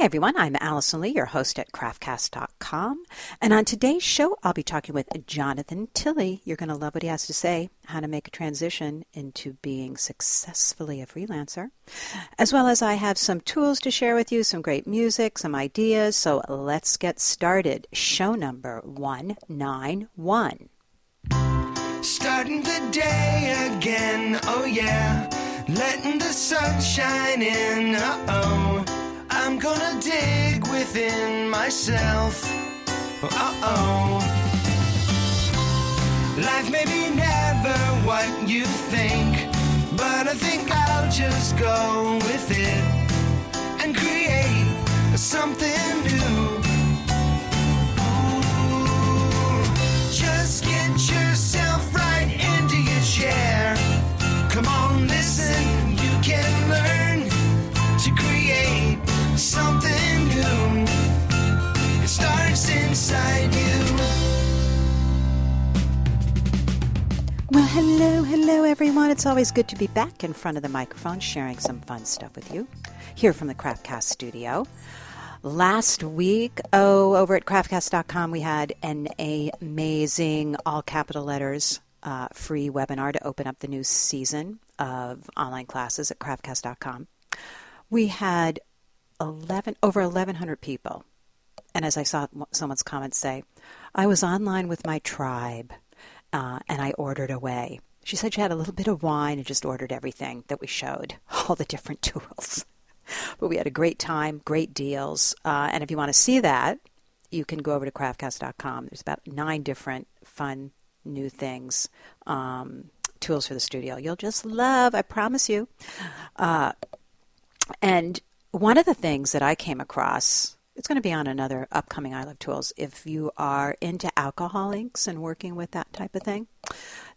Hey everyone, I'm Alison Lee, your host at craftcast.com. And on today's show, I'll be talking with Jonathan Tilley. You're going to love what he has to say, how to make a transition into being successfully a freelancer. As well as I have some tools to share with you, some great music, some ideas. So let's get started. Show number 191. Starting the day again, oh yeah. Letting the sun shine in, uh oh. I'm gonna dig within myself. Uh oh. Life may be never what you think, but I think I'll just go with it and create something new. Inside you. Well, hello, hello, everyone. It's always good to be back in front of the microphone sharing some fun stuff with you here from the Craftcast studio. Last week, oh, over at craftcast.com, we had an amazing, all capital letters, uh, free webinar to open up the new season of online classes at craftcast.com. We had 11, over 1,100 people. And as I saw someone's comment say, I was online with my tribe uh, and I ordered away. She said she had a little bit of wine and just ordered everything that we showed, all the different tools. but we had a great time, great deals. Uh, and if you want to see that, you can go over to craftcast.com. There's about nine different fun new things, um, tools for the studio. You'll just love, I promise you. Uh, and one of the things that I came across, it's going to be on another upcoming I Love Tools if you are into alcohol inks and working with that type of thing.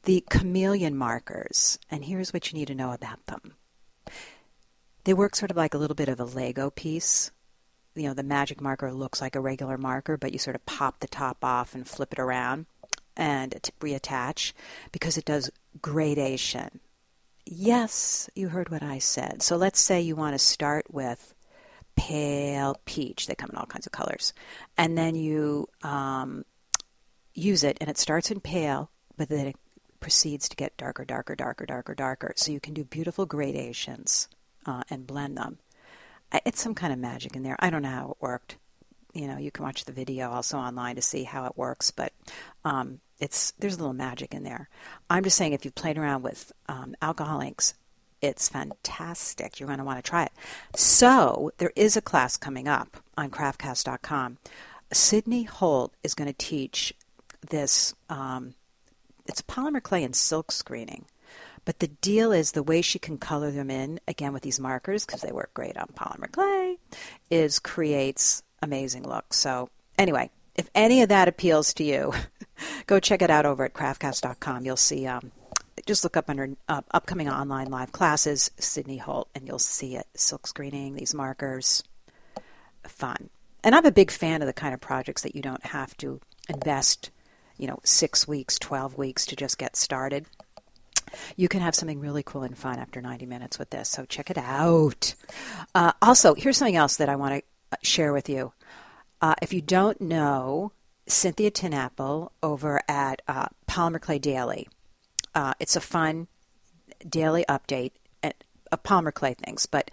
The chameleon markers, and here's what you need to know about them. They work sort of like a little bit of a Lego piece. You know, the magic marker looks like a regular marker, but you sort of pop the top off and flip it around and reattach because it does gradation. Yes, you heard what I said. So let's say you want to start with pale peach. They come in all kinds of colors. And then you um, use it, and it starts in pale, but then it proceeds to get darker, darker, darker, darker, darker. So you can do beautiful gradations uh, and blend them. It's some kind of magic in there. I don't know how it worked. You know, you can watch the video also online to see how it works, but um, it's there's a little magic in there. I'm just saying, if you've played around with um, alcohol inks, it's fantastic. You're going to want to try it. So there is a class coming up on craftcast.com. Syndee Holt is going to teach this. Um, it's polymer clay and silk screening. But the deal is the way she can color them in, again with these markers, because they work great on polymer clay, is creates amazing looks. So, anyway, if any of that appeals to you, go check it out over at craftcast.com. You'll see, um, just look up under uh, upcoming online live classes, Syndee Holt, and you'll see it. Silk screening, these markers, fun. And I'm a big fan of the kind of projects that you don't have to invest, you know, six weeks, 12 weeks to just get started you can have something really cool and fun after 90 minutes with this. So check it out. Uh, also, here's something else that I want to share with you. Uh, if you don't know Cynthia Tinapple over at uh, Polymer Clay Daily, uh, it's a fun daily update of Polymer Clay things. But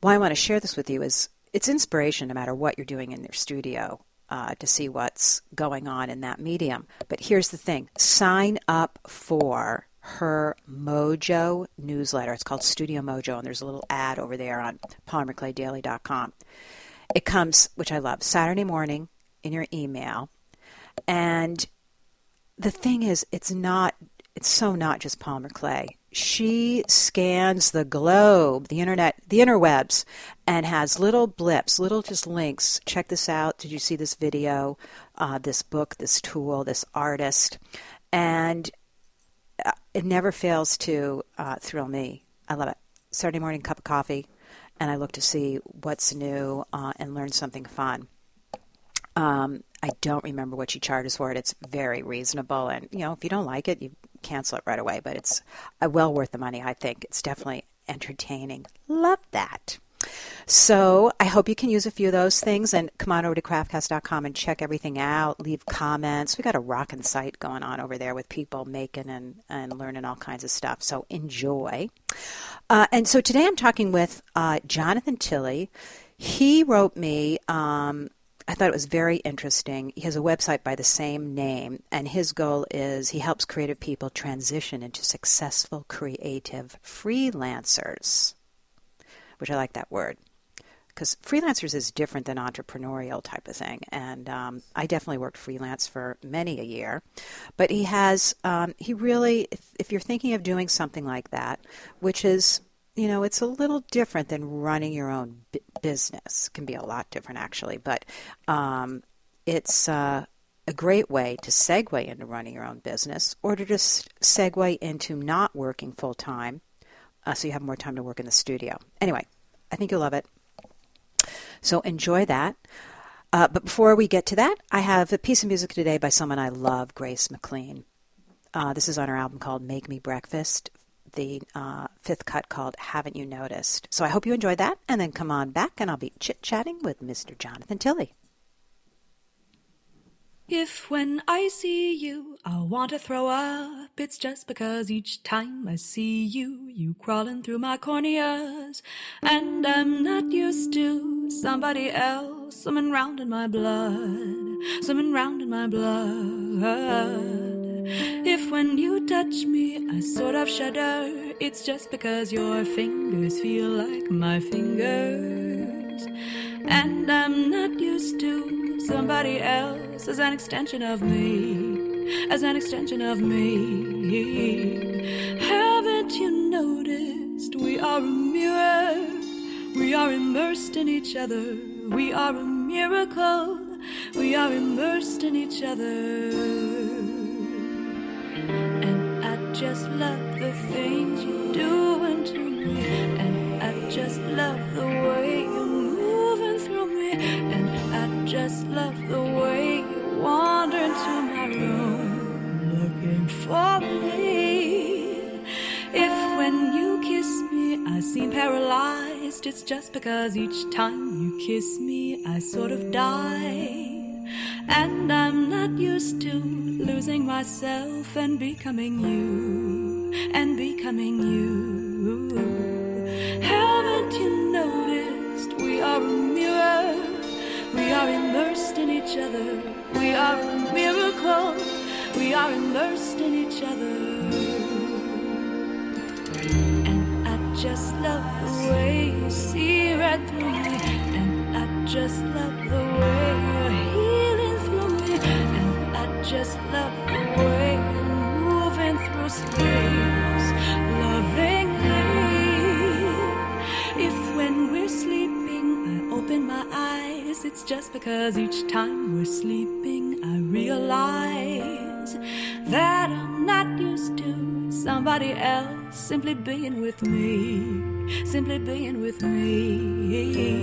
why I want to share this with you is it's inspiration no matter what you're doing in your studio. Uh, to see what's going on in that medium. But here's the thing sign up for her Mojo newsletter. It's called Studio Mojo, and there's a little ad over there on polymerclaydaily.com. It comes, which I love, Saturday morning in your email. And the thing is, it's not, it's so not just Polymer Clay. She scans the globe, the internet, the interwebs, and has little blips, little just links. Check this out. Did you see this video, uh, this book, this tool, this artist? And it never fails to uh, thrill me. I love it. Saturday morning cup of coffee, and I look to see what's new uh, and learn something fun. Um, I don't remember what she charges for it. It's very reasonable, and you know, if you don't like it, you cancel it right away. But it's uh, well worth the money. I think it's definitely entertaining. Love that. So I hope you can use a few of those things and come on over to craftcast.com and check everything out. Leave comments. We got a rocking site going on over there with people making and, and learning all kinds of stuff. So enjoy. Uh, and so today I'm talking with uh, Jonathan Tilley. He wrote me. Um, I thought it was very interesting. He has a website by the same name, and his goal is he helps creative people transition into successful creative freelancers, which I like that word because freelancers is different than entrepreneurial type of thing. And um, I definitely worked freelance for many a year. But he has, um, he really, if, if you're thinking of doing something like that, which is, you know, it's a little different than running your own business. It can be a lot different actually, but um, it's uh, a great way to segue into running your own business, or to just segue into not working full time, uh, so you have more time to work in the studio. Anyway, I think you'll love it. So enjoy that. Uh, but before we get to that, I have a piece of music today by someone I love, Grace McLean. Uh, this is on her album called Make Me Breakfast, the uh, fifth cut called Haven't You Noticed. So I hope you enjoyed that, and then come on back and I'll be chit chatting with Mr. Jonathan Tilley. If when I see you, I want to throw up, it's just because each time I see you, you crawling through my corneas, and I'm not used to somebody else swimming round in my blood, swimming round in my blood. If when you touch me, I sort of shudder, it's just because your fingers feel like my fingers, and I'm not used to somebody else as an extension of me, as an extension of me. Haven't you noticed we are a mirror? We are immersed in each other. We are a miracle. We are immersed in each other. And I just love the things you do unto me. And I just love the way you're moving through me. And I just love the way you wander into my room looking for me. If when you kiss me I seem paralyzed, it's just because each time you kiss me I sort of die. And I'm not used to losing myself and becoming you, and becoming you. Haven't you noticed we are a mirror? We are immersed in each other. We are a miracle. We are immersed in each other. And I just love the way you see right through me. And I just love the way you're just love the way you're moving through space, lovingly. If when we're sleeping, I open my eyes, it's just because each time we're sleeping, I realize that I'm not used to somebody else simply being with me, simply being with me.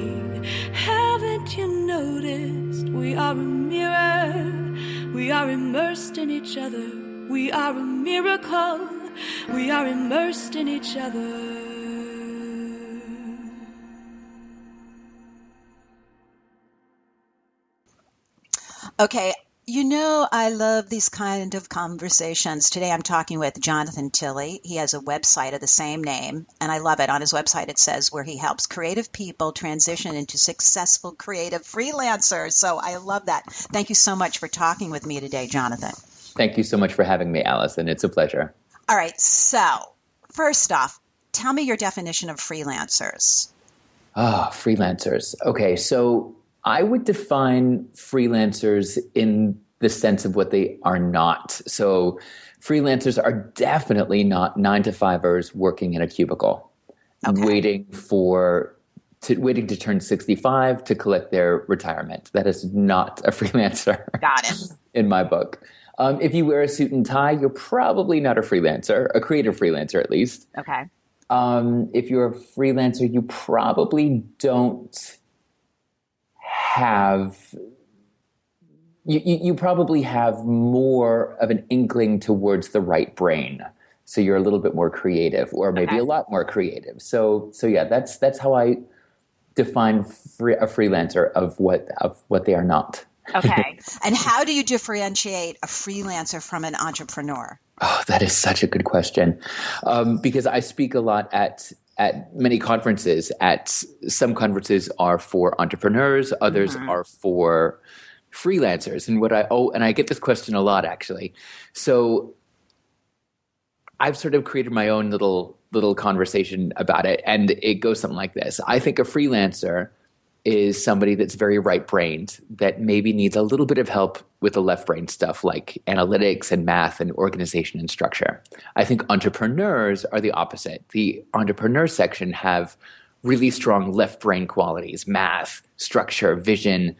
Haven't you noticed we are a mirror? We are immersed in each other. We are a miracle. We are immersed in each other. Okay, you know I love these kind of conversations. Today I'm talking with Jonathan Tilley. He has a website of the same name, and I love it. On his website it says where he helps creative people transition into successful creative freelancers. So I love that. Thank you so much for talking with me today, Jonathan. Thank you so much for having me, Alison. It's a pleasure. All right, so first off, tell me your definition of freelancers. Ah, freelancers. Okay, so I would define freelancers in the sense of what they are not. So, freelancers are definitely not nine to fivers working in a cubicle, Okay. waiting for to, waiting to turn sixty five to collect their retirement. That is not a freelancer Got it. in my book. Um, if you wear a suit and tie, you're probably not a freelancer, a creative freelancer at least. Okay. Um, if you're a freelancer, you probably don't have you, you, you probably have more of an inkling towards the right brain so you're a little bit more creative or maybe Okay. a lot more creative so so yeah that's that's how i define free, a freelancer of what of what they are not. Okay. and how do you differentiate a freelancer from an entrepreneur? Oh, that is such a good question. Um, because I speak a lot at at many conferences. At some conferences are for entrepreneurs, others mm-hmm. are for freelancers. And what I oh, and I get this question a lot actually. So I've sort of created my own little little conversation about it, and it goes something like this. I think a freelancer is somebody that's very right brained that maybe needs a little bit of help with the left brain stuff like analytics and math and organization and structure. I think entrepreneurs are the opposite. The entrepreneur section have really strong left brain qualities math, structure, vision,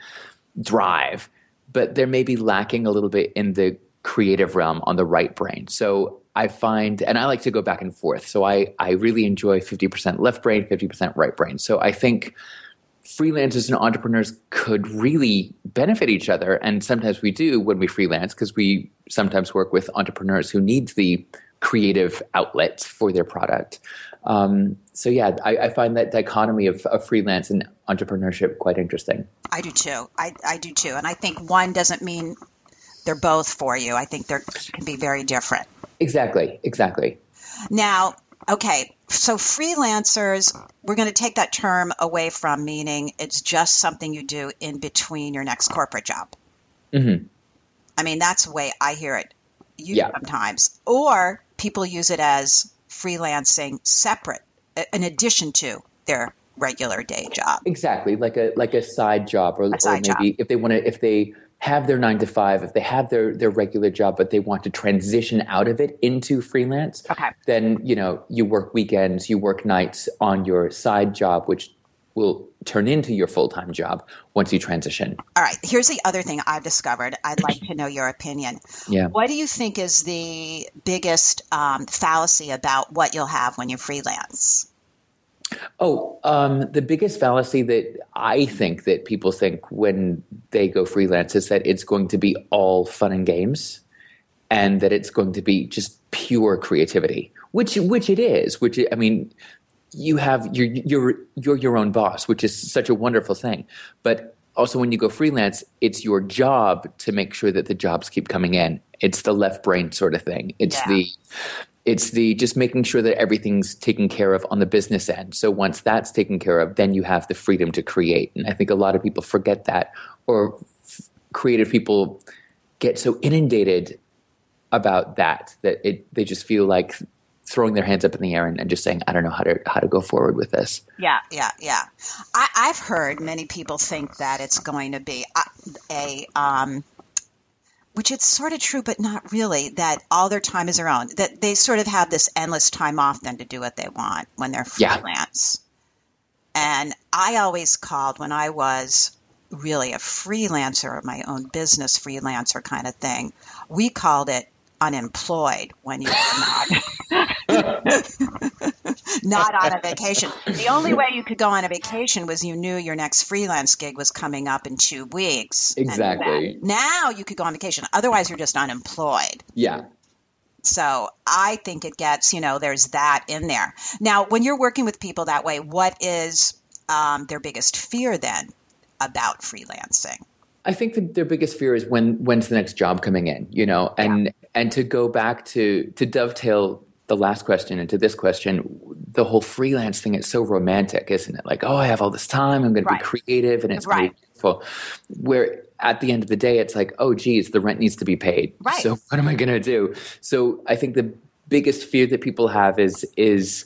drive, but they're maybe lacking a little bit in the creative realm on the right brain. So I find, and I like to go back and forth. So I, I really enjoy 50% left brain, 50% right brain. So I think freelancers and entrepreneurs could really benefit each other. And sometimes we do when we freelance because we sometimes work with entrepreneurs who need the creative outlet for their product. Um, so yeah, I, I, find that dichotomy of, of, freelance and entrepreneurship quite interesting. I do too. I, I do too. And I think one doesn't mean they're both for you. I think they can be very different. Exactly. Exactly. Now, okay, so freelancers, we're going to take that term away from meaning it's just something you do in between your next corporate job. Mm-hmm. I mean, that's the way I hear it yeah. sometimes. Or people use it as freelancing separate, in addition to their regular day job. Exactly, like a like a side job, or, or maybe job. if they want to, if they have their nine to five, if they have their their regular job, but they want to transition out of it into freelance, okay. then you know you work weekends, you work nights on your side job, which will turn into your full time job once you transition. All right. Here's the other thing I've discovered. I'd like to know your opinion. Yeah. What do you think is the biggest um, fallacy about what you'll have when you freelance? Oh, um, the biggest fallacy that I think that people think when they go freelance is that it's going to be all fun and games, and that it's going to be just pure creativity, which which it is. Which I mean, you have you're you're you're your own boss, which is such a wonderful thing. But also, when you go freelance, it's your job to make sure that the jobs keep coming in. It's the left brain sort of thing. It's yeah. the it's the just making sure that everything's taken care of on the business end. So once that's taken care of, then you have the freedom to create. And I think a lot of people forget that, or f- creative people get so inundated about that that it they just feel like throwing their hands up in the air and, and, just saying, I don't know how to how to go forward with this. Yeah, yeah, yeah. I, have heard many people think that it's going to be a, a um, which it's sort of true, but not really, that all their time is their own. That they sort of have this endless time off then to do what they want when they're freelance. Yeah. And I always called when I was really a freelancer my own business freelancer kind of thing, we called it unemployed when you were not. not on a vacation. The only way you could go on a vacation was you knew your next freelance gig was coming up in two weeks. Exactly. Now you could go on vacation. Otherwise, you're just unemployed. Yeah. So I think it gets, you know, there's that in there. Now, when you're working with people that way, what is um, their biggest fear then about freelancing? I think the, their biggest fear is when when's the next job coming in, you know, and yeah. and to go back to to dovetail the last question into this question, the whole freelance thing is so romantic, isn't it? Like, oh, I have all this time, I'm going right. to be creative, and it's right. beautiful. Where at the end of the day, it's like, oh, geez, the rent needs to be paid. Right. So what am I going to do? So I think the biggest fear that people have is is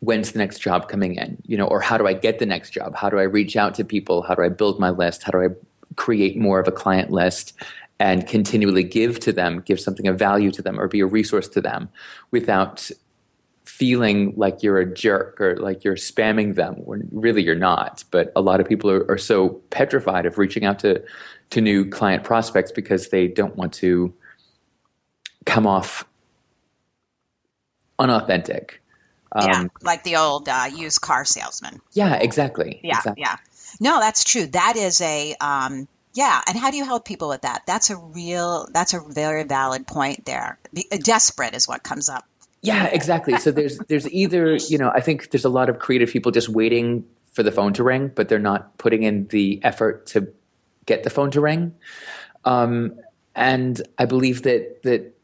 when's the next job coming in, you know, or how do I get the next job? How do I reach out to people? How do I build my list? How do I create more of a client list? And continually give to them, give something of value to them, or be a resource to them without feeling like you're a jerk or like you're spamming them when really you're not. But a lot of people are, are so petrified of reaching out to, to new client prospects because they don't want to come off unauthentic. Um, yeah, like the old uh, used car salesman. Yeah, exactly. Yeah, exactly. yeah. No, that's true. That is a um, yeah, and how do you help people with that? That's a real, that's a very valid point there. Uh, desperate is what comes up. Yeah, exactly. So there's there's either you know I think there's a lot of creative people just waiting for the phone to ring, but they're not putting in the effort to get the phone to ring. Um, and I believe that that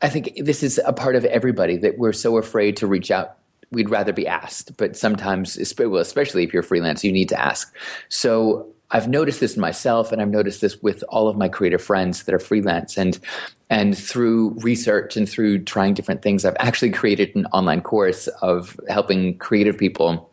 I think this is a part of everybody that we're so afraid to reach out. We'd rather be asked, but sometimes, well, especially if you're a freelance, you need to ask. So I've noticed this myself, and I've noticed this with all of my creative friends that are freelance. And and through research and through trying different things, I've actually created an online course of helping creative people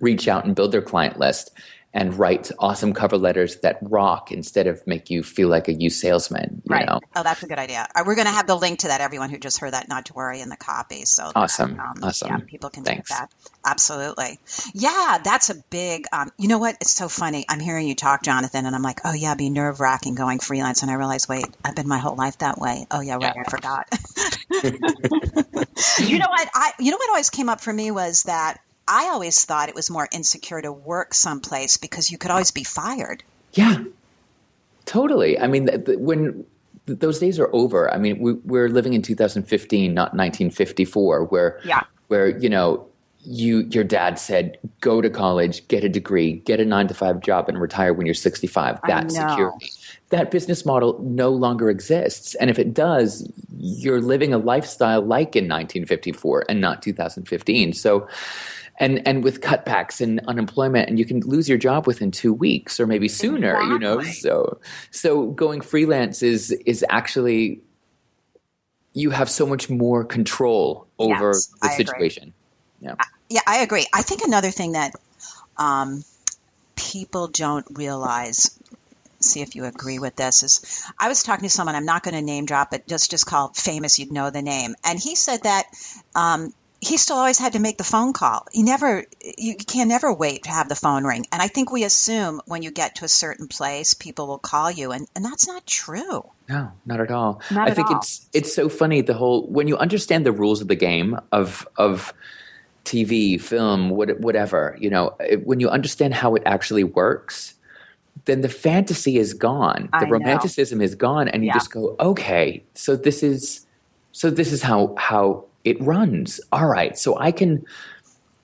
reach out and build their client list and write awesome cover letters that rock instead of make you feel like a used salesman. right. Know? Oh, that's a good idea. Uh, we're going to have the link to that. Everyone who just heard that, not to worry, in the copy. So awesome, um, awesome. Yeah, people can Thanks. that. Absolutely. Yeah, that's a big. Um, you know what? It's so funny. I'm hearing you talk, Jonathan, and I'm like, oh yeah, be nerve wracking going freelance, and I realize, wait, I've been my whole life that way. Oh yeah, right. Yeah. I forgot. you know what? I you know what always came up for me was that I always thought it was more insecure to work someplace because you could always be fired. Yeah, totally. I mean, th- th- when th- those days are over, I mean, we, we're living in 2015, not 1954, where Yeah. where you know you your dad said go to college, get a degree, get a nine to five job, and retire when you're 65. I That's know. security. That business model no longer exists, and if it does, you're living a lifestyle like in 1954 and not 2015. So. And and with cutbacks and unemployment, and you can lose your job within two weeks or maybe sooner. You know, so so going freelance is is actually you have so much more control over Yes, the I agree. situation. Yeah. Yeah, I agree. I think another thing that um, people don't realize, see if you agree with this, is I was talking to someone, I'm not going to name drop, but just, just call famous, you'd know the name. And he said that um, he still always had to make the phone call. He never, you can never wait to have the phone ring. And I think we assume when you get to a certain place, people will call you, and, and that's not true. No, not at all. Not I at think all. it's it's so funny the whole when you understand the rules of the game of of TV, film, what, whatever, you know, it, when you understand how it actually works, then the fantasy is gone. I The know. romanticism is gone and you Yeah. just go, "Okay, so this is so this is how how it runs. All right. So I can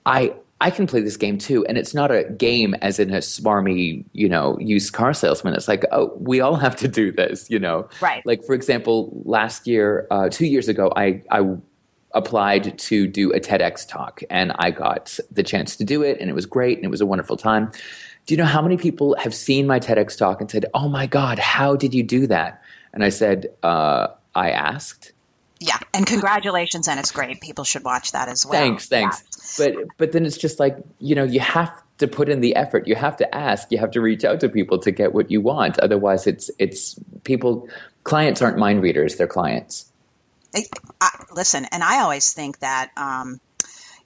I I can play this game too, and it's not a game as in a smarmy, you know, used car salesman. It's like, oh, we all have to do this, you know. Right. Like for example, last year, uh, two years ago, I I applied to do a TEDx talk, and I got the chance to do it, and it was great, and it was a wonderful time. Do you know how many people have seen my TEDx talk and said, "Oh my God, how did you do that?" And I said, uh, "I asked." Yeah, and congratulations, and it's great. People should watch that as well. Thanks, thanks. But but then it's just like you know you have to put in the effort. You have to ask. You have to reach out to people to get what you want. Otherwise, it's it's people. Clients aren't mind readers; they're clients. I, I, listen, and I always think that, um,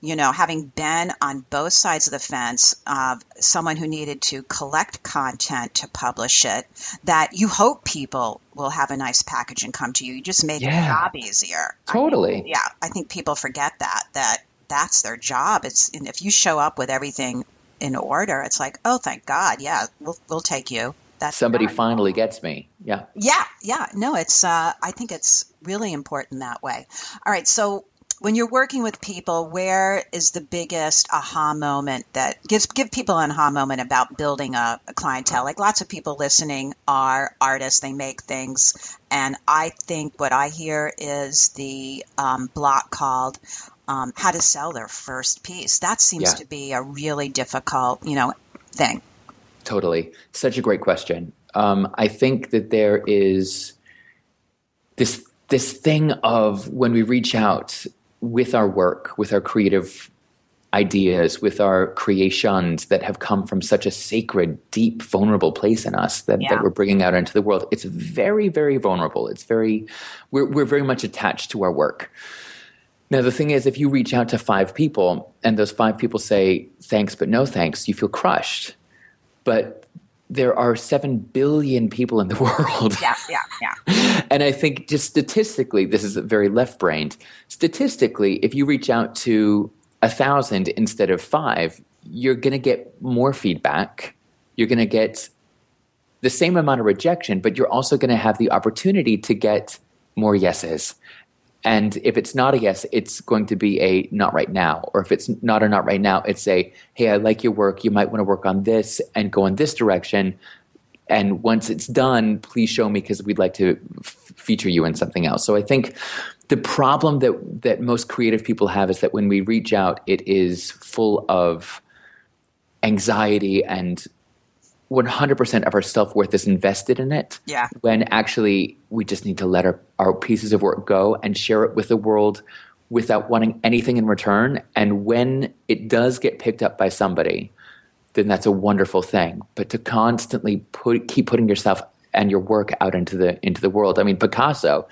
you know, having been on both sides of the fence of someone who needed to collect content to publish it, that you hope people will have a nice package and come to you. You just made Yeah. job easier. I Totally. yeah, I think people forget that that that's their job. It's and if you show up with everything in order, it's like, oh, thank God, yeah, we'll we'll take you. That's Somebody finally gets me. Yeah. Yeah, yeah. No, it's uh I think it's really important that way. All right, so when you're working with people, where is the biggest aha moment that gives give people an aha moment about building a, a clientele? Like lots of people listening are artists, they make things, and I think what I hear is the um, block called um, how to sell their first piece. That seems Yeah. to be a really difficult, you know, thing. Totally. Such a great question. Um, I think that there is this this thing of when we reach out with our work, with our creative ideas, with our creations that have come from such a sacred, deep, vulnerable place in us that, Yeah. that we're bringing out into the world. It's very, very vulnerable. It's very we're we're very much attached to our work. Now, the thing is, if you reach out to five people and those five people say thanks but no thanks, you feel crushed. But there are seven billion people in the world. Yeah, yeah, yeah. And I think just statistically, this is very left brained. Statistically, if you reach out to a thousand instead of five, you're going to get more feedback. You're going to get the same amount of rejection, but you're also going to have the opportunity to get more yeses And if it's not a yes, it's going to be a not right now. Or if it's not a not right now, it's a hey, I like your work. You might want to work on this and go in this direction. And once it's done, please show me because we'd like to f- feature you in something else. So I think the problem that that most creative people have is that when we reach out, it is full of anxiety and 100% of our self-worth is invested in it Yeah. when actually we just need to let our, our pieces of work go and share it with the world without wanting anything in return and when it does get picked up by somebody then that's a wonderful thing but to constantly put keep putting yourself and your work out into the into the world i mean picasso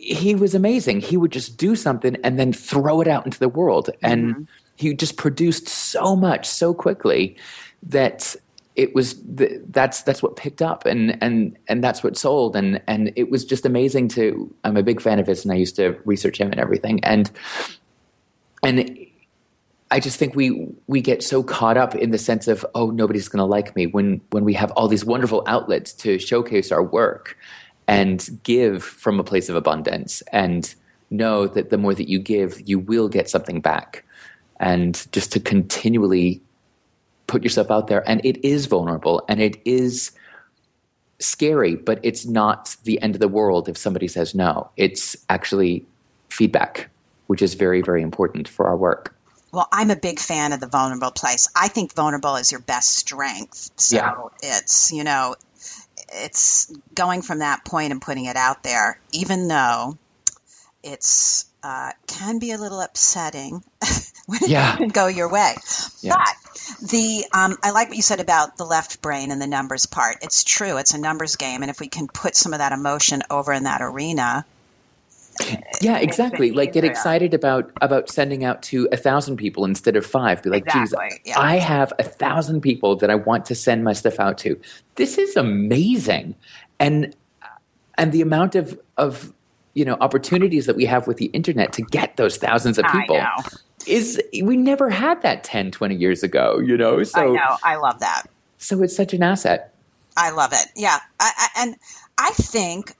he was amazing. He would just do something and then throw it out into the world. And mm-hmm. he just produced so much so quickly that it was th- that's that's what picked up and and and that's what sold. And and it was just amazing to I'm a big fan of his and I used to research him and everything. And and I just think we we get so caught up in the sense of oh nobody's going to like me when when we have all these wonderful outlets to showcase our work and give from a place of abundance and know that the more that you give you will get something back. And just to continually put yourself out there and it is vulnerable and it is scary but it's not the end of the world if somebody says no it's actually feedback which is very very important for our work Well, I'm a big fan of the vulnerable place. I think vulnerable is your best strength. So Yeah. it's, you know, it's going from that point and putting it out there, even though it's uh, can be a little upsetting when Yeah. it doesn't go your way. Yeah. But the um, I like what you said about the left brain and the numbers part. It's true. It's a numbers game, and if we can put some of that emotion over in that arena, yeah exactly like get excited about about sending out to a thousand people instead of five be like geez yeah. i have a thousand people that i want to send my stuff out to this is amazing and and the amount of of you know opportunities that we have with the internet to get those thousands of people. Is we never had that 10 20 years ago you know so I know I love that. so it's such an asset I love it. Yeah, I, I, and I think,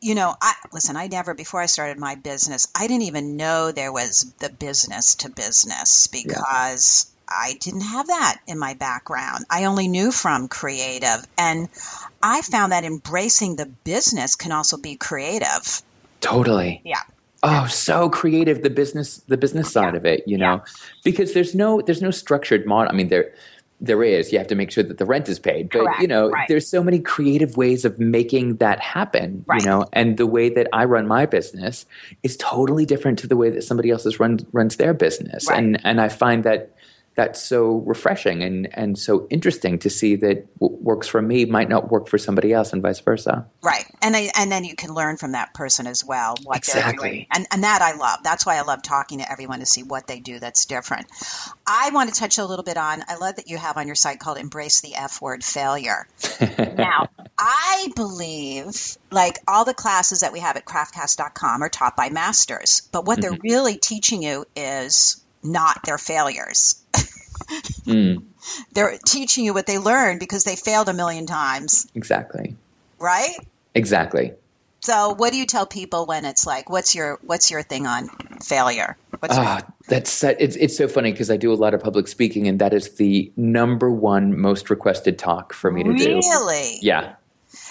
you know, I listen. I never before I started my business, I didn't even know there was the business to business because I didn't have that in my background. I only knew from creative, and I found that embracing the business can also be creative. totally Yeah, oh so creative the business the business side of it you know because there's no there's no structured model i mean there there is you have to make sure that the rent is paid but Correct, you know right. there's so many creative ways of making that happen Right. you know and the way that i run my business is totally different to the way that somebody else's run, runs their business Right. and and i find that that's so refreshing and and so interesting to see that what works for me might not work for somebody else and vice versa right. And I, and then you can learn from that person as well what they're Exactly. doing, and and that I love. That's why I love talking to everyone to see what they do that's different. I want to touch a little bit on. I love that you have on your site called "Embrace the F Word Failure." now, I believe like all the classes that we have at craftcast.com are taught by masters, but what they're mm-hmm. really teaching you is not their failures. Mm, They're teaching you what they learned because they failed a million times, exactly right? exactly So, what do you tell people when it's like, what's your what's your thing on failure? What's your, Ah, that's it's it's so funny because I do a lot of public speaking, and that is the number one most requested talk for me to do. really? Yeah,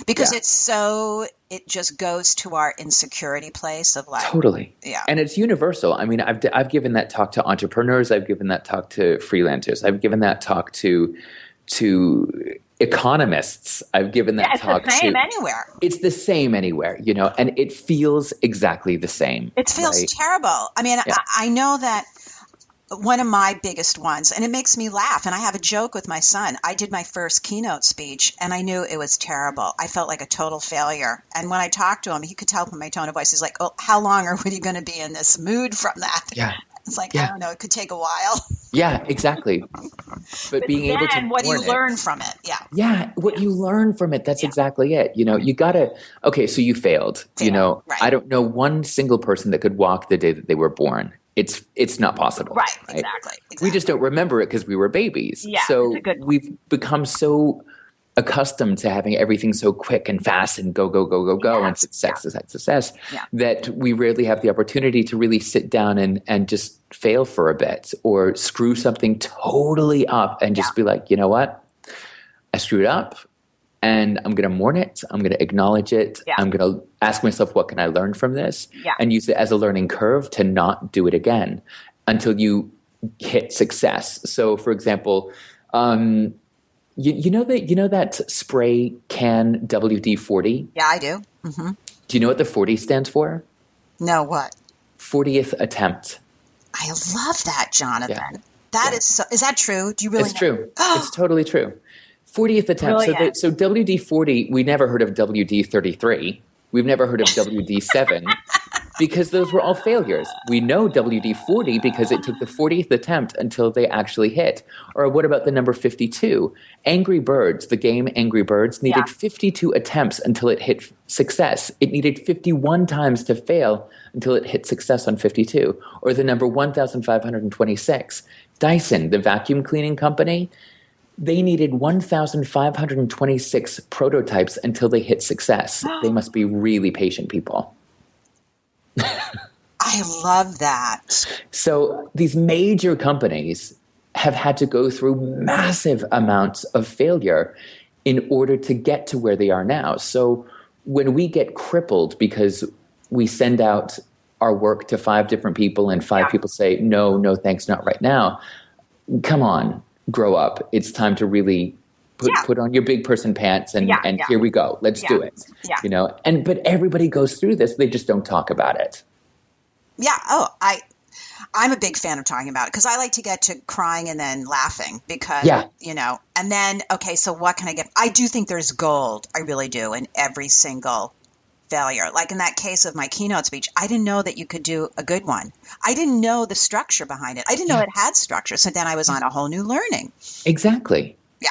Because yeah. it's so it just goes to our insecurity place of like, totally. yeah, And it's universal. I mean, I've I've given that talk to entrepreneurs. I've given that talk to freelancers. I've given that talk to to economists. I've given that it's talk the same to. anywhere. It's the same anywhere, you know, and it feels exactly the same. It feels right? terrible. I mean, Yeah. I, I know that one of my biggest ones, and it makes me laugh. And I have a joke with my son. I did my first keynote speech, and I knew it was terrible. I felt like a total failure. And when I talked to him, he could tell from my tone of voice. He's like, "Oh, how long are we going to be in this mood from that?" Yeah, It's like Yeah. I don't know. It could take a while. yeah, exactly. But being able to what do you it- learn from it? Yeah, Yeah, what you learn from it, that's Yeah. exactly it. You know, you gotta, okay, so you failed. You know, right. I don't know one single person that could walk the day that they were born. It's it's not possible. right, exactly. exactly. We just don't remember it because we were babies. Yeah, so it's a good we've become so accustomed to having everything so quick and fast and go go go go go and Yes. success success success Yeah. that we rarely have the opportunity to really sit down and and just fail for a bit or screw mm-hmm. something totally up and just be like you know what I screwed up and I'm going to mourn it. I'm going to acknowledge it. Yeah. I'm going to ask myself, what can I learn from this? Yeah. And use it as a learning curve to not do it again until you hit success. So, for example, um, you, you know that you know that spray can WD forty. Yeah, I do. hmm Do you know what the forty stands for? No, what? Fortieth attempt. I love that, Jonathan. Yeah. That Yeah. is so, is that true? Do you really it's know? true. it's totally true. 40th attempt. So, the, so WD 40, we never heard of WD 33. We've never heard of WD 7 because those were all failures. We know WD 40 because it took the 40th attempt until they actually hit. Or what about the number 52? Angry Birds, the game Angry Birds, needed Yeah. 52 attempts until it hit success. It needed 51 times to fail until it hit success on 52. Or the number 1526. Dyson, the vacuum cleaning company, they needed 1,526 prototypes until they hit success. they must be really patient people. I love that. So these major companies have had to go through massive amounts of failure in order to get to where they are now. So when we get crippled because we send out our work to five different people and five Yeah. people say, no, no, thanks, not right now, come on, grow up. It's time to really put, Yeah. put on your big person pants and, Yeah, and yeah. here we go. Let's do it. You know, and but everybody goes through this. They just don't talk about it. Yeah. Oh, I. I'm a big fan of talking about it because I like to get to crying and then laughing because Yeah. you know, and then okay, so what can I get? I do think there's gold. I really do in every single failure. Like in that case of my keynote speech, I didn't know that you could do a good one. I didn't know the structure behind it. I didn't know Yeah. it had structure. So then I was on a whole new learning. Exactly. Yeah.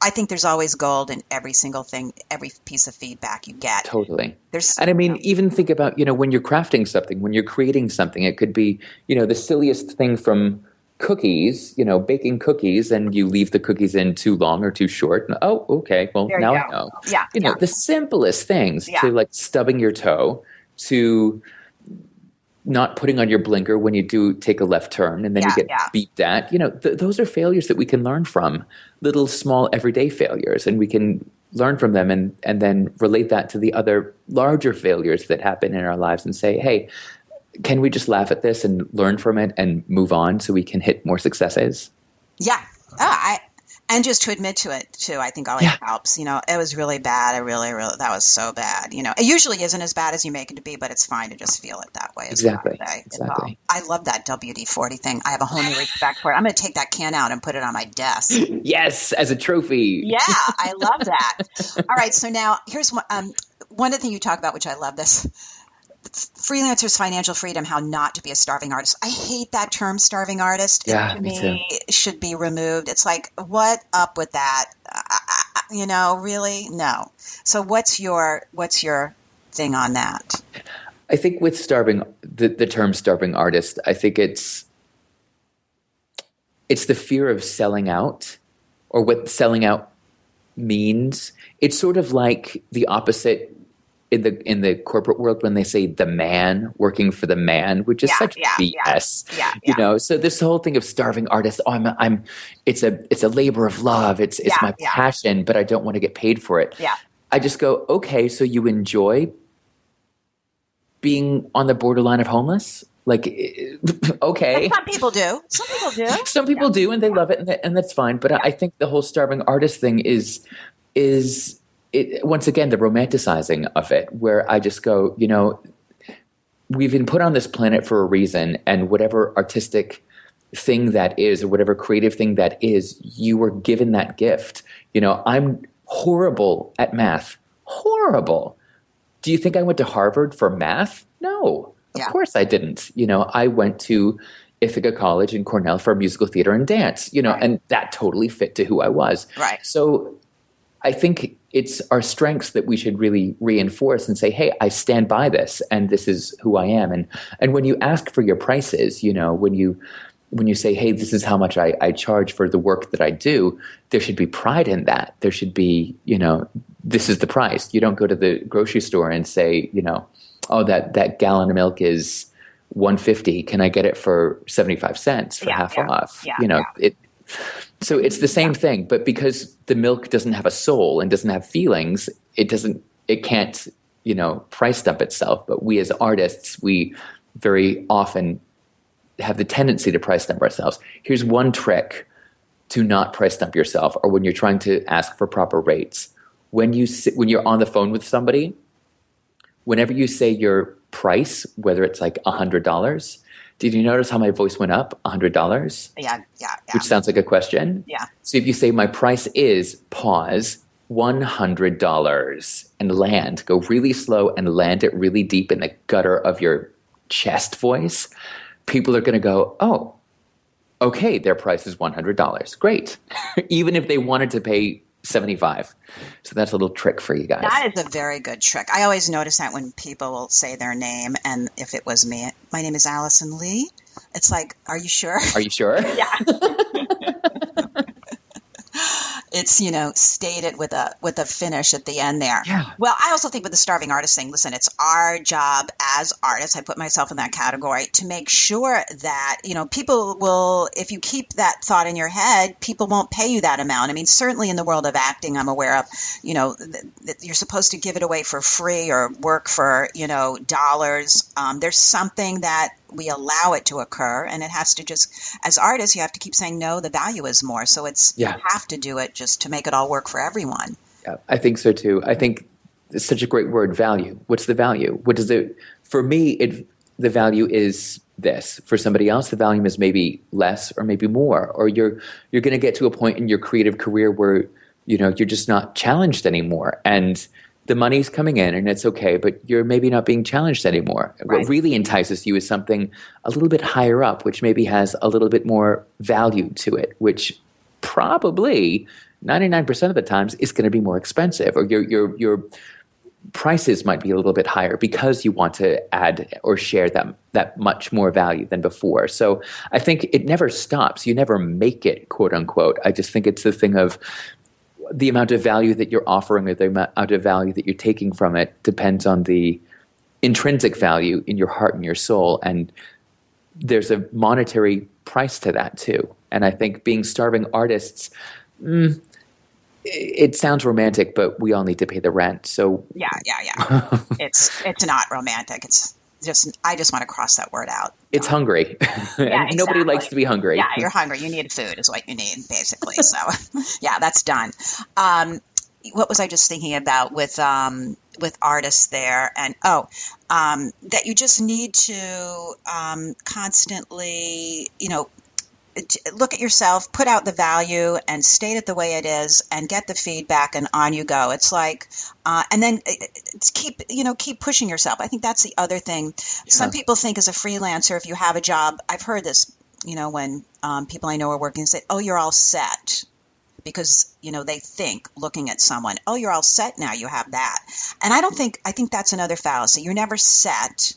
I think there's always gold in every single thing, every piece of feedback you get. Totally. There's And I mean, even think about, you know, when you're crafting something, when you're creating something, it could be, you know, the silliest thing from cookies, you know, baking cookies and you leave the cookies in too long or too short. And, oh, okay. Well, There now I know. Yeah, You know, yeah. the simplest things Yeah. to like stubbing your toe to not putting on your blinker when you do take a left turn and then Yeah, you get yeah. beeped at. You know, th- those are failures that we can learn from, little small everyday failures, and we can learn from them and and then relate that to the other larger failures that happen in our lives and say, hey, can we just laugh at this and learn from it and move on so we can hit more successes? Yeah. Oh, I and just to admit to it too, I think always Yeah. helps. You know, it was really bad. I really, really that was so bad. You know, it usually isn't as bad as you make it to be, but it's fine to just feel it that way. is what I Exactly. say. It's Exactly. I love that WD forty thing. I have a whole new respect for it. I'm going to take that can out and put it on my desk. Yes, as a trophy. Yeah, I love that. All right, so now here's one. Um, one of the things you talk about, which I love this freelancers financial freedom how not to be a starving artist. I hate that term starving artist. It, Yeah, to me me should be removed. It's like what up with that? You know really? No. So what's your what's your thing on that? I think with starving, the, the term starving artist, I think it's it's the fear of selling out or what selling out means. It's sort of like the opposite in the in the corporate world when they say the man working for the man, which is Yeah, such yeah. BS. Yeah, You know, so this whole thing of starving artist, oh, I'm I'm it's a it's a labor of love. It's it's my passion, but I don't want to get paid for it. yeah I just go, okay, so you enjoy being on the borderline of homeless? Like, okay. some people do some people do Some people do, and they love it, and, that, and that's fine. But I think the whole starving artist thing is is it, once again the romanticizing of it, where I just go, you know, we've been put on this planet for a reason, and whatever artistic thing that is, or whatever creative thing that is, you were given that gift. You know, I'm horrible at math, horrible. Do you think I went to Harvard for math? No, of Yeah. course I didn't. You know, I went to Ithaca College in Cornell for musical theater and dance, you know, Right. and that totally fit to who I was. Right. So I think it's our strengths that we should really reinforce and say, "Hey, I stand by this, and this is who I am." And and when you ask for your prices, you know, when you when you say, hey, this is how much I, I charge for the work that I do, there should be pride in that. There should be, you know, this is the price. You don't go to the grocery store and say, you know, oh, that, that gallon of milk is 150. Can I get it for 75 cents for Yeah, half yeah, off? yeah, you know, it, so it's the same thing, but because the milk doesn't have a soul and doesn't have feelings, it doesn't, it can't, you know, price dump itself. But we as artists, we very often have the tendency to price dump ourselves. Here's one trick to not price dump yourself, or when you're trying to ask for proper rates. When you sit, when you're on the phone with somebody, whenever you say your price, whether it's like hundred dollars, did you notice how my voice went up? hundred dollars, Yeah, yeah, yeah. which sounds like a question. yeah. So if you say my price is pause one hundred dollars and land, go really slow and land it really deep in the gutter of your chest voice, people are going to go, oh, okay, their price is one hundred dollars. Great, even if they wanted to pay seventy five. So that's a little trick for you guys. That is a very good trick. I always notice that when people will say their name, and if it was me, my name is Alison Lee. It's like, are you sure? Are you sure? It's you know stated with a with a finish at the end there. Yeah. Well, I also think with the starving artist thing, listen, it's our job as artists. I put myself in that category to make sure that you know people will. If you keep that thought in your head, people won't pay you that amount. I mean, certainly in the world of acting, I'm aware of. You know that you're supposed to give it away for free or work for you know dollars. Um, there's something that we allow it to occur, and it has to just as artists, you have to keep saying no. The value is more, so it's Yeah. you have to do it just to make it all work for everyone. Yeah, I think so too. I think it's such a great word, value. What's the value? What does it? For me, it the value is this. For somebody else, the value is maybe less or maybe more. Or you're you're going to get to a point in your creative career where you know you're just not challenged anymore, and the money's coming in and it's okay, but you're maybe not being challenged anymore. Right. What really entices you is something a little bit higher up, which maybe has a little bit more value to it, which probably 99% of the times is going to be more expensive or your your your prices might be a little bit higher because you want to add or share them that much more value than before. So I think it never stops. You never make it, quote unquote. I just think it's the thing of the amount of value that you're offering or the amount of value that you're taking from it depends on the intrinsic value in your heart and your soul. And there's a monetary price to that too. And I think being starving artists, mm, it sounds romantic, but we all need to pay the rent. So Yeah, yeah, yeah. it's it's not romantic. It's just I just want to cross that word out. it's hungry. and nobody likes to be hungry. Yeah, you're hungry. You need food, is what you need, basically. So, yeah, that's done. Um, what was I just thinking about with um, with artists there? And oh, um, that you just need to um, constantly, you know, look at yourself, put out the value, and state it the way it is, and get the feedback, and on you go. It's like, uh, and then uh, it's keep, you know, keep pushing yourself. I think that's the other thing. Some people think as a freelancer, if you have a job, I've heard this, you know, when um, people I know are working, say, "Oh, you're all set." Because you know they think looking at someone, oh, you're all set now. You have that, and I don't think I think that's another fallacy. You're never set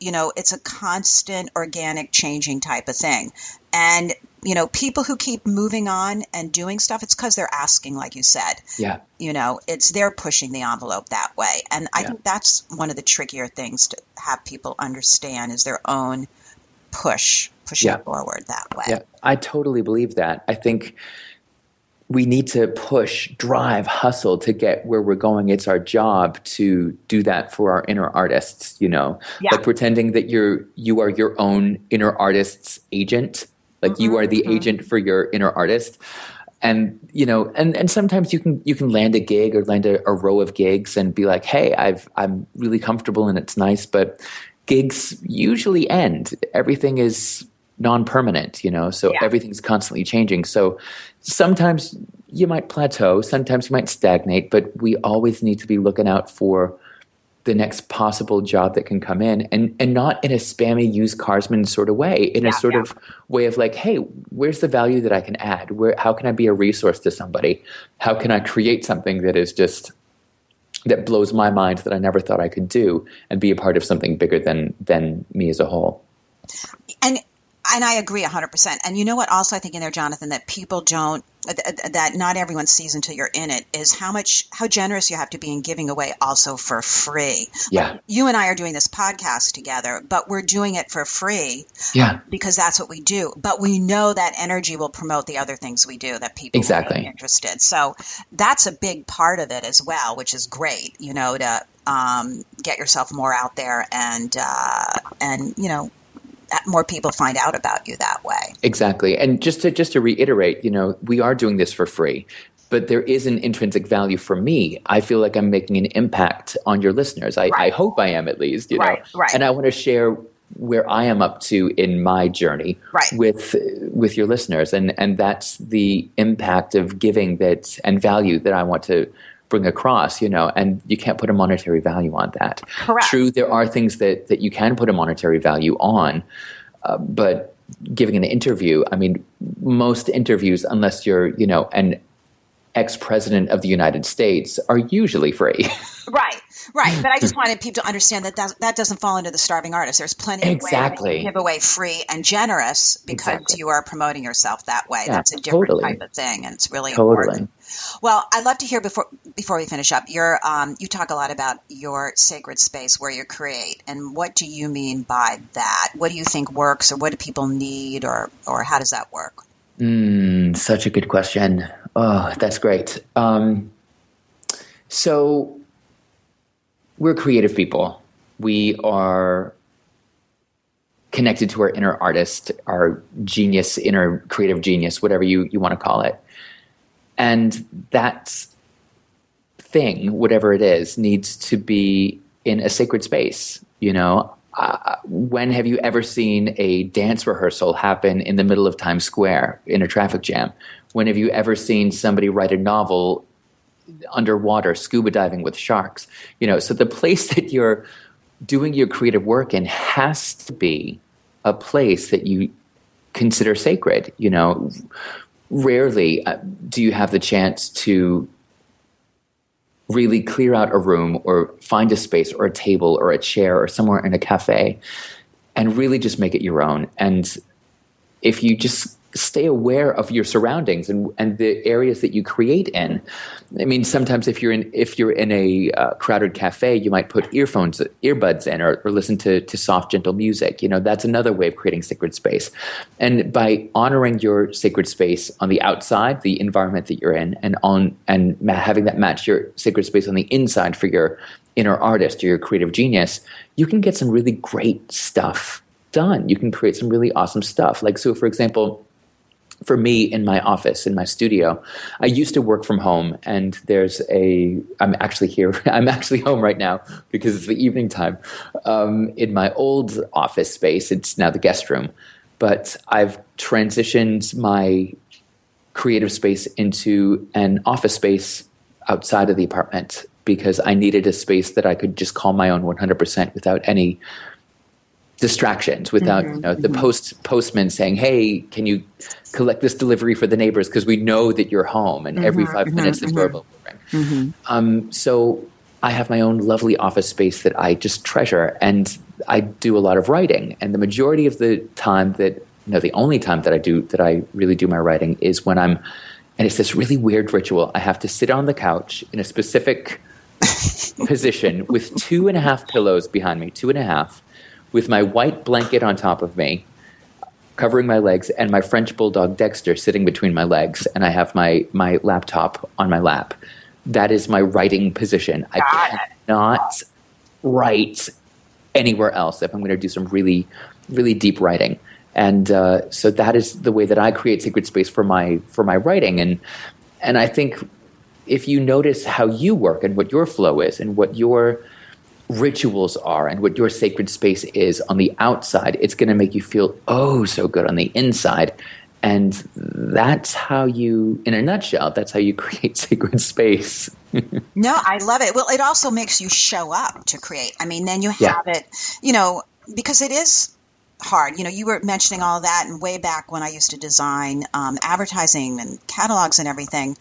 you know it's a constant organic changing type of thing and you know people who keep moving on and doing stuff it's because they're asking like you said Yeah. you know it's they're pushing the envelope that way and i Yeah. think that's one of the trickier things to have people understand is their own push pushing Yeah. forward that way Yeah, I totally believe that. I think we need to push, drive, hustle to get where we're going. It's our job to do that for our inner artists, you know. Yeah. Like pretending that you're you are your own inner artist's agent. Like you are the mm-hmm, mm-hmm. agent for your inner artist. And you know, and, and sometimes you can you can land a gig or land a, a row of gigs and be like, hey, I've I'm really comfortable and it's nice, but gigs usually end. Everything is non-permanent, you know, so Yeah. everything's constantly changing. So sometimes you might plateau, sometimes you might stagnate, but we always need to be looking out for the next possible job that can come in and and not in a spammy used carsman sort of way in a sort yeah. of way of like hey where's the value that i can add? Where how can i be a resource to somebody? How can i create something that is just that blows my mind that i never thought i could do and be a part of something bigger than than me as a whole? And and I agree 100%. And you know what also I think in there Jonathan that people don't that not everyone sees until you're in it is how much how generous you have to be in giving away also for free. Yeah. Like, you and I are doing this podcast together, but we're doing it for free. Yeah. Because that's what we do. But we know that energy will promote the other things we do that people exactly interested. So that's a big part of it as well, which is great. You know to um, get yourself more out there and uh, and you know more people find out about you that way. Exactly. And just to just to reiterate, you know, we are doing this for free. But there is an intrinsic value for me. I feel like I'm making an impact on your listeners. I, right. I hope I am at least, you know. Right, right. And I want to share where I am up to in my journey right. with with your listeners, and and that's the impact of giving that and value that I want to bring across, you know, and you can't put a monetary value on that. Correct. True, there are things that, that you can put a monetary value on, uh, but giving an interview, I mean, most interviews, unless you're, you know, an ex president of the United States, are usually free. right. Right, but I just wanted people to understand that that, that doesn't fall into the starving artist. There's plenty of exactly. ways to give away free and generous because exactly. you are promoting yourself that way. Yeah, That's a different totally. type of thing, and it's really totally. important. Well, I'd love to hear before before we finish up. Your um, you talk a lot about your sacred space where you create, and what do you mean by that? What do you think works, or what do people need, or or how does that work? Mm, such a good question. Oh, that's great. Um, so we're creative people. We are connected to our inner artist, our genius, inner creative genius, whatever you, you want to call it. And that thing, whatever it is, needs to be in a sacred space. You know, uh, when have you ever seen a dance rehearsal happen in the middle of Times Square in a traffic jam? When have you ever seen somebody write a novel underwater scuba diving with sharks you know so the place that you're doing your creative work in has to be a place that you consider sacred you know. Rarely uh, do you have the chance to really clear out a room or find a space or a table or a chair or somewhere in a cafe and really just make it your own. And if you just stay aware of your surroundings and, and the areas that you create in. I mean, sometimes if you're in if you're in a uh, crowded cafe, you might put earphones, earbuds in, or, or listen to to soft, gentle music. You know, that's another way of creating sacred space. And by honoring your sacred space on the outside, the environment that you're in, and on and having that match your sacred space on the inside for your inner artist or your creative genius, you can get some really great stuff done. You can create some really awesome stuff. Like so, for example for me in my office in my studio i used to work from home and there's a i'm actually here i'm actually home right now because it's the evening time um, in my old office space. It's now the guest room. But i've transitioned my creative space into an office space outside of the apartment because i needed a space that i could just call my own 100% without any distractions without mm-hmm, you know the mm-hmm. post postman saying hey can you collect this delivery for the neighbors? Because we know that you're home and mm-hmm, every 5 mm-hmm, minutes the mm-hmm. doorbell will ring um, so i have my own lovely office space that i just treasure and i do a lot of writing. And the majority of the time that know the only time that i do that i really do my writing is when i'm and it's this really weird ritual. I have to sit on the couch in a specific position with two and a half pillows behind me two and a half with my white blanket on top of me, covering my legs, and my French bulldog Dexter sitting between my legs, and I have my my laptop on my lap. That is my writing position. I cannot write anywhere else if I'm going to do some really, really deep writing. And uh, so that is the way that I create sacred space for my for my writing. And and I think if you notice how you work and what your flow is and what your rituals are and what your sacred space is on the outside, it's going to make you feel oh so good on the inside. And that's how you, in a nutshell, that's how you create sacred space. no, I love it. Well, it also makes you show up to create. I mean, then you have Yeah. it, you know, because it is hard. You know, you were mentioning all that, and way back when I used to design um, advertising and catalogs and everything,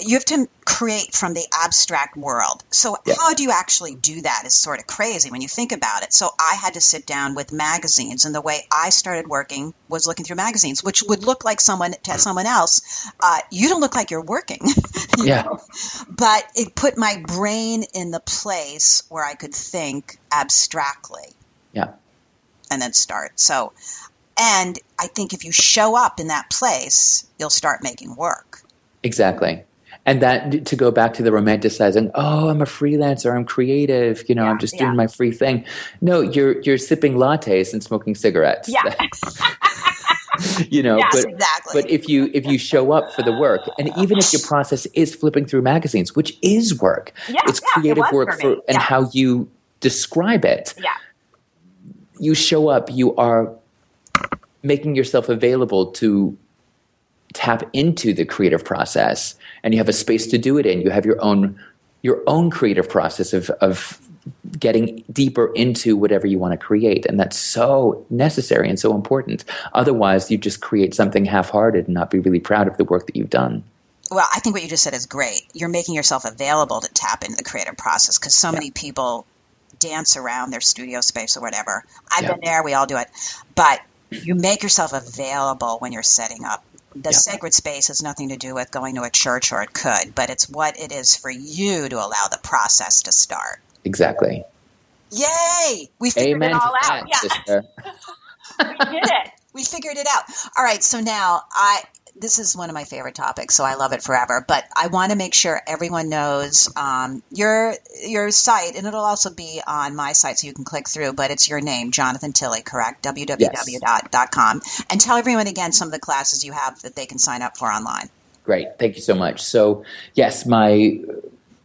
you have to create from the abstract world. So, Yeah. how do you actually do that is sort of crazy when you think about it. So, I had to sit down with magazines, and the way I started working was looking through magazines, which would look like someone to someone else. Uh, you don't look like you're working. you Yeah. know? But it put my brain in the place where I could think abstractly. And then start. So, and I think if you show up in that place, you'll start making work. Exactly. And that to go back to the romanticizing, oh, I'm a freelancer, I'm creative, you know, I'm just doing my free thing. No, you're you're sipping lattes and smoking cigarettes. Yeah. you know, Yes, but exactly. but if you if you show up for the work, and even if your process is flipping through magazines, which is work, Yeah, it's yeah, it creative was work for for, and Yeah. how you describe it. Yeah. You show up, you are making yourself available to tap into the creative process and you have a space to do it in. You have your own your own creative process of of getting deeper into whatever you want to create and that's so necessary and so important. Otherwise you just create something half-hearted and not be really proud of the work that you've done. Well, I think what you just said is great. You're making yourself available to tap into the creative process because so many people dance around their studio space or whatever. I've Yeah. been there, we all do it. But you make yourself available when you're setting up. The Yeah. sacred space has nothing to do with going to a church or it could, but it's what it is for you to allow the process to start. exactly Yay! We figured amen it all out. that sister We did it. we figured it out. All right, so now I this is one of my favorite topics, so I love it forever. But I want to make sure everyone knows um, your your site, and it'll also be on my site, so you can click through. But it's your name, Jonathan Tilley, correct? www.com, and tell everyone again some of the classes you have that they can sign up for online. Great. Thank you so much. So, yes, my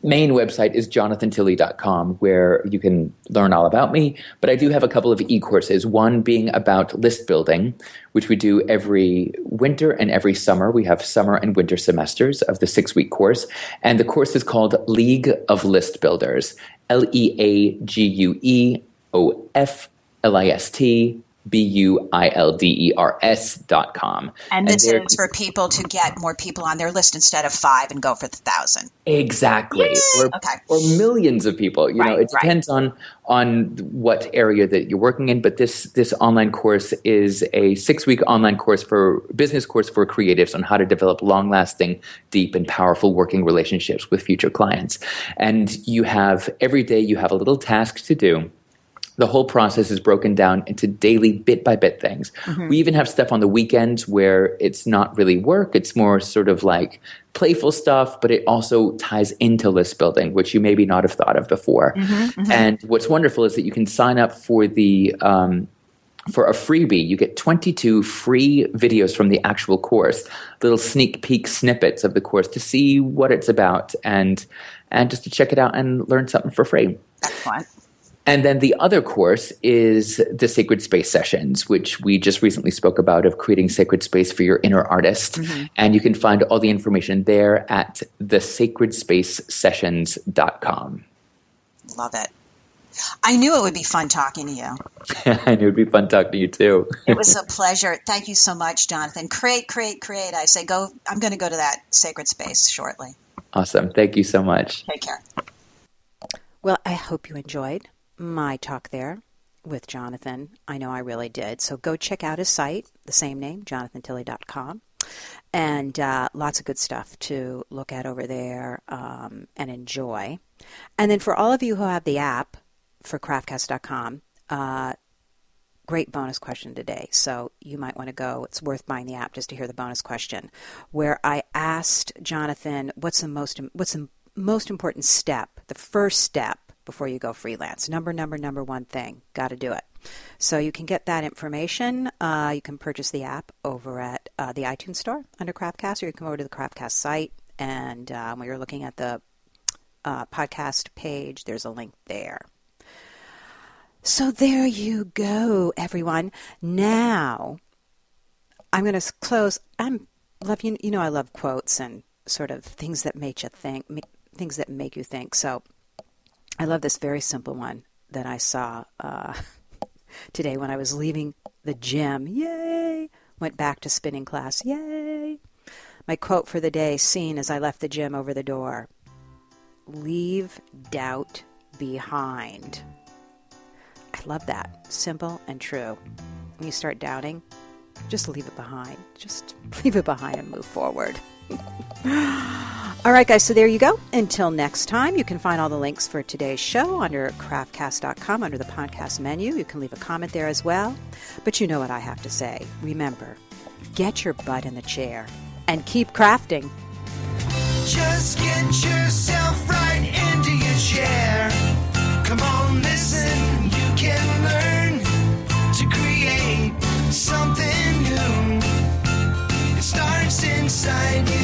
main website is jonathantilley.com where you can learn all about me. But I do have a couple of e courses, one being about list building, which we do every winter and every summer. We have summer and winter semesters of the six week course. And the course is called League of List Builders L E A G U E O F L I S T. B U I L D E R S dot com. And this there- is for people to get more people on their list instead of five and go for the thousand. Exactly. Or, Okay. or millions of people. You know, Right, it right. depends on on what area that you're working in. But this this online course is a six week online course for business course for creatives on how to develop long lasting, deep, and powerful working relationships with future clients. And you have every day you have a little task to do the whole process is broken down into daily bit by bit things. Mm-hmm. We even have stuff on the weekends where it's not really work, it's more sort of like playful stuff, but it also ties into list building, which you maybe not have thought of before. Mm-hmm, mm-hmm. And what's wonderful is that you can sign up for the um, for a freebie, you get 22 free videos from the actual course, little sneak peek snippets of the course to see what it's about and and just to check it out and learn something for free. Excellent. And then the other course is the Sacred Space Sessions, which we just recently spoke about of creating sacred space for your inner artist. Mm-hmm. And you can find all the information there at thesacredspacesessions.com. Love it. I knew it would be fun talking to you. I knew it'd be fun talking to you too. It was a pleasure. Thank you so much, Jonathan. Create, create, create. I say go. I'm going to go to that sacred space shortly. awesome. Thank you so much. Take care. Well, I hope you enjoyed my talk there with Jonathan. I know I really did. So go check out his site, the same name, jonathantilley.com. And uh, lots of good stuff to look at over there um, and enjoy. And then for all of you who have the app for craftcast.com, uh, great bonus question today. So you might want to go. It's worth buying the app just to hear the bonus question, where I asked Jonathan, "What's the most what's the most important step? The first step before you go freelance? Number, number, number one thing. Got to do it." So you can get that information. Uh, you can purchase the app over at uh, the iTunes Store under Craftcast, or you can go over to the Craftcast site. And uh, when you're looking at the uh, podcast page, there's a link there. So there you go, everyone. Now, I'm going to close. I'm love you. You know, I love quotes and sort of things that make you think, things that make you think. So, I love this very simple one that I saw uh, today when I was leaving The gym, yay! Went back to spinning class, yay! My quote for the day, seen as I left the gym over the door Leave doubt behind. I love that. Simple and true. When you start doubting, just leave it behind. Just leave it behind and move forward. All right, guys, so there you go. Until next time, you can find all the links for today's show under craftcast.com under the podcast menu. You can leave a comment there as well. But you know what I have to say. Remember, get your butt in the chair and keep crafting. Just get yourself right into your chair. Come on, listen, you can learn to create something new. It starts inside you.